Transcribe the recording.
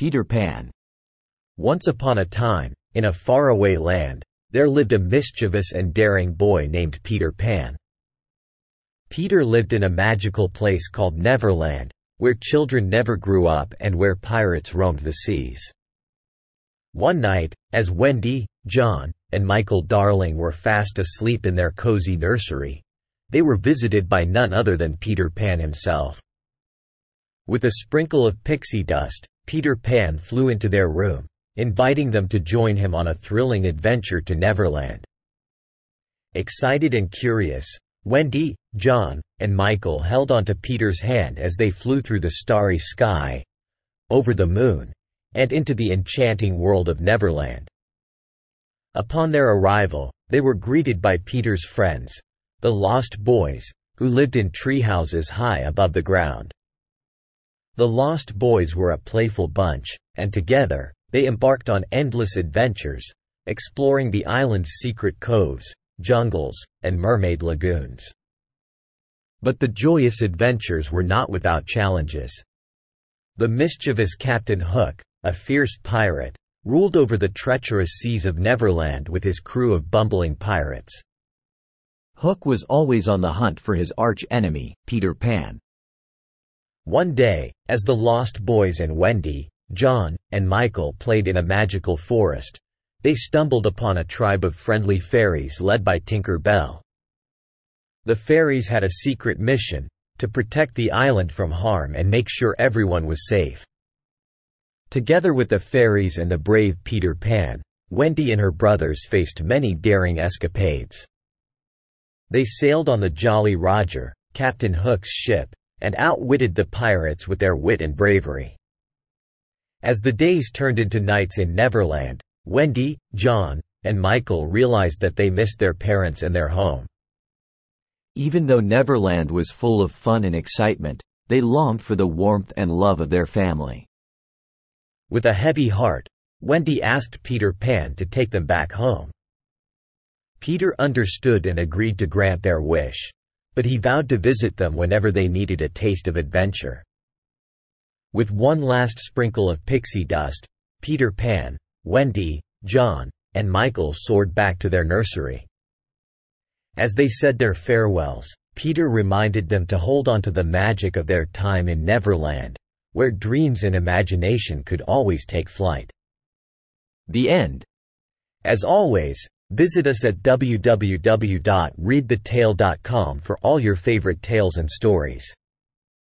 Peter Pan Once upon a time, in a faraway land, there lived a mischievous and daring boy named Peter Pan. Peter lived in a magical place called Neverland, where children never grew up and where pirates roamed the seas. One night, as Wendy, John, and Michael Darling were fast asleep in their cozy nursery, they were visited by none other than Peter Pan himself. With a sprinkle of pixie dust, Peter Pan flew into their room, inviting them to join him on a thrilling adventure to Neverland. Excited and curious, Wendy, John, and Michael held onto Peter's hand as they flew through the starry sky, over the moon, and into the enchanting world of Neverland. Upon their arrival, they were greeted by Peter's friends, the Lost Boys, who lived in treehouses high above the ground. The Lost Boys were a playful bunch, and together, they embarked on endless adventures, exploring the island's secret coves, jungles, and mermaid lagoons. But the joyous adventures were not without challenges. The mischievous Captain Hook, a fierce pirate, ruled over the treacherous seas of Neverland with his crew of bumbling pirates. Hook was always on the hunt for his arch-enemy, Peter Pan. One day, as the Lost Boys and Wendy, John, and Michael played in a magical forest, they stumbled upon a tribe of friendly fairies led by Tinker Bell. The fairies had a secret mission, to protect the island from harm and make sure everyone was safe. Together with the fairies and the brave Peter Pan, Wendy and her brothers faced many daring escapades. They sailed on the Jolly Roger, Captain Hook's ship, and outwitted the pirates with their wit and bravery. As the days turned into nights in Neverland, Wendy, John, and Michael realized that they missed their parents and their home. Even though Neverland was full of fun and excitement, they longed for the warmth and love of their family. With a heavy heart, Wendy asked Peter Pan to take them back home. Peter understood and agreed to grant their wish, but he vowed to visit them whenever they needed a taste of adventure. With one last sprinkle of pixie dust, Peter Pan, Wendy, John, and Michael soared back to their nursery. As they said their farewells, Peter reminded them to hold on to the magic of their time in Neverland, where dreams and imagination could always take flight. The end. As always, visit us at www.readthetale.com for all your favorite tales and stories.